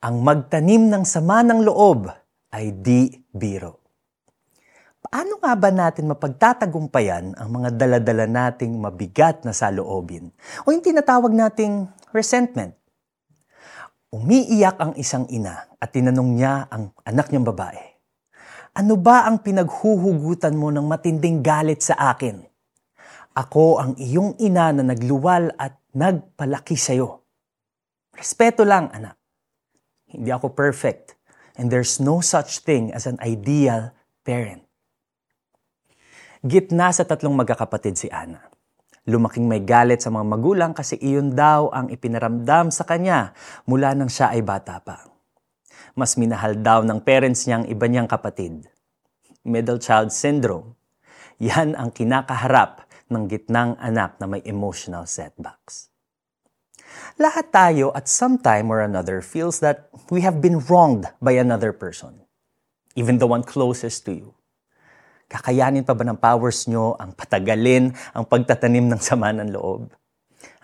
ang magtanim ng sama ng loob ay di biro. Paano nga ba natin mapagtatagumpayan ang mga daladala nating mabigat na saloobin o yung tinatawag nating resentment? Umiiyak ang isang ina at tinanong niya ang anak niyang babae, Ano ba ang pinaghuhugutan mo ng matinding galit sa akin? Ako ang iyong ina na nagluwal at nagpalaki sa'yo. Respeto lang, anak. Hindi ako perfect. And there's no such thing as an ideal parent. Gitna sa tatlong magkakapatid si Ana. Lumaking may galit sa mga magulang kasi iyon daw ang ipinaramdam sa kanya mula nang siya ay bata pa. Mas minahal daw ng parents niyang iba niyang kapatid. Middle child syndrome. Yan ang kinakaharap ng gitnang anak na may emotional setbacks. Lahat tayo at some time or another feels that we have been wronged by another person, even the one closest to you. Kakayanin pa ba ng powers nyo ang patagalin ang pagtatanim ng sama ng loob?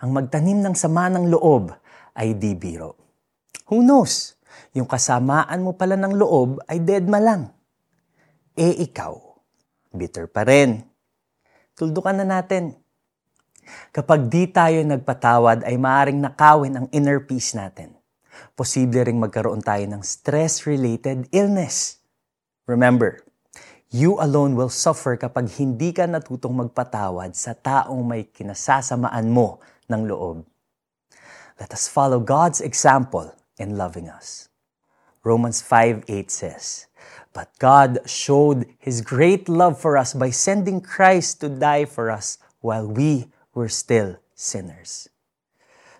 Ang magtanim ng sama ng loob ay di biro. Who knows? Yung kasamaan mo pala ng loob ay deadma lang. Eh ikaw, bitter pa rin. Tuldukan na natin. Kapag di tayo nagpatawad ay maaring nakawin ang inner peace natin. Posible ring magkaroon tayo ng stress-related illness. Remember, you alone will suffer kapag hindi ka natutong magpatawad sa taong may kinasasamaan mo ng loob. Let us follow God's example in loving us. Romans 5:8 says, But God showed His great love for us by sending Christ to die for us while we were still sinners.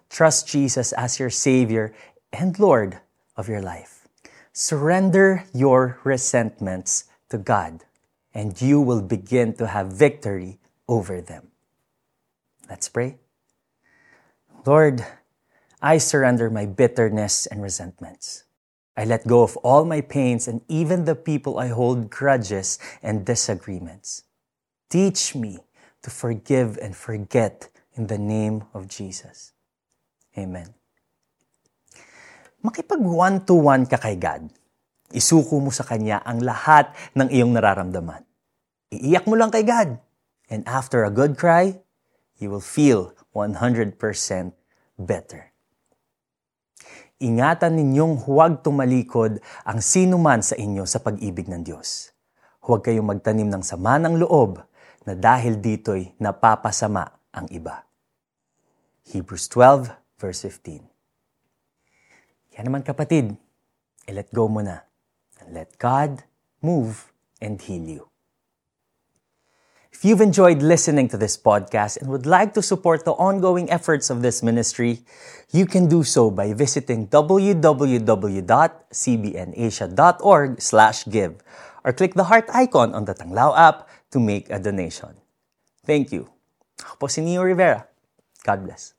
Trust Jesus as your Savior and Lord of your life. Surrender your resentments to God, and you will begin to have victory over them. Let's pray. Lord, I surrender my bitterness and resentments. I let go of all my pains and even the people I hold grudges and disagreements. Teach me to forgive and forget in the name of Jesus. Amen. Makipag one-to-one ka kay God. Isuko mo sa Kanya ang lahat ng iyong nararamdaman. Iiyak mo lang kay God. And after a good cry, you will feel 100% better. Ingatan ninyong huwag tumalikod ang sino man sa inyo sa pag-ibig ng Diyos. Huwag kayong magtanim ng sama ng loob na dahil dito'y napapasama ang iba. Hebrews 12 verse 15. Yan naman kapatid, i-let go mo na. And let God move and heal you. If you've enjoyed listening to this podcast and would like to support the ongoing efforts of this ministry, you can do so by visiting www.cbnasia.org/give or click the heart icon on the Tanglao app to make a donation. Thank you. Ako po si Neo Rivera. God bless.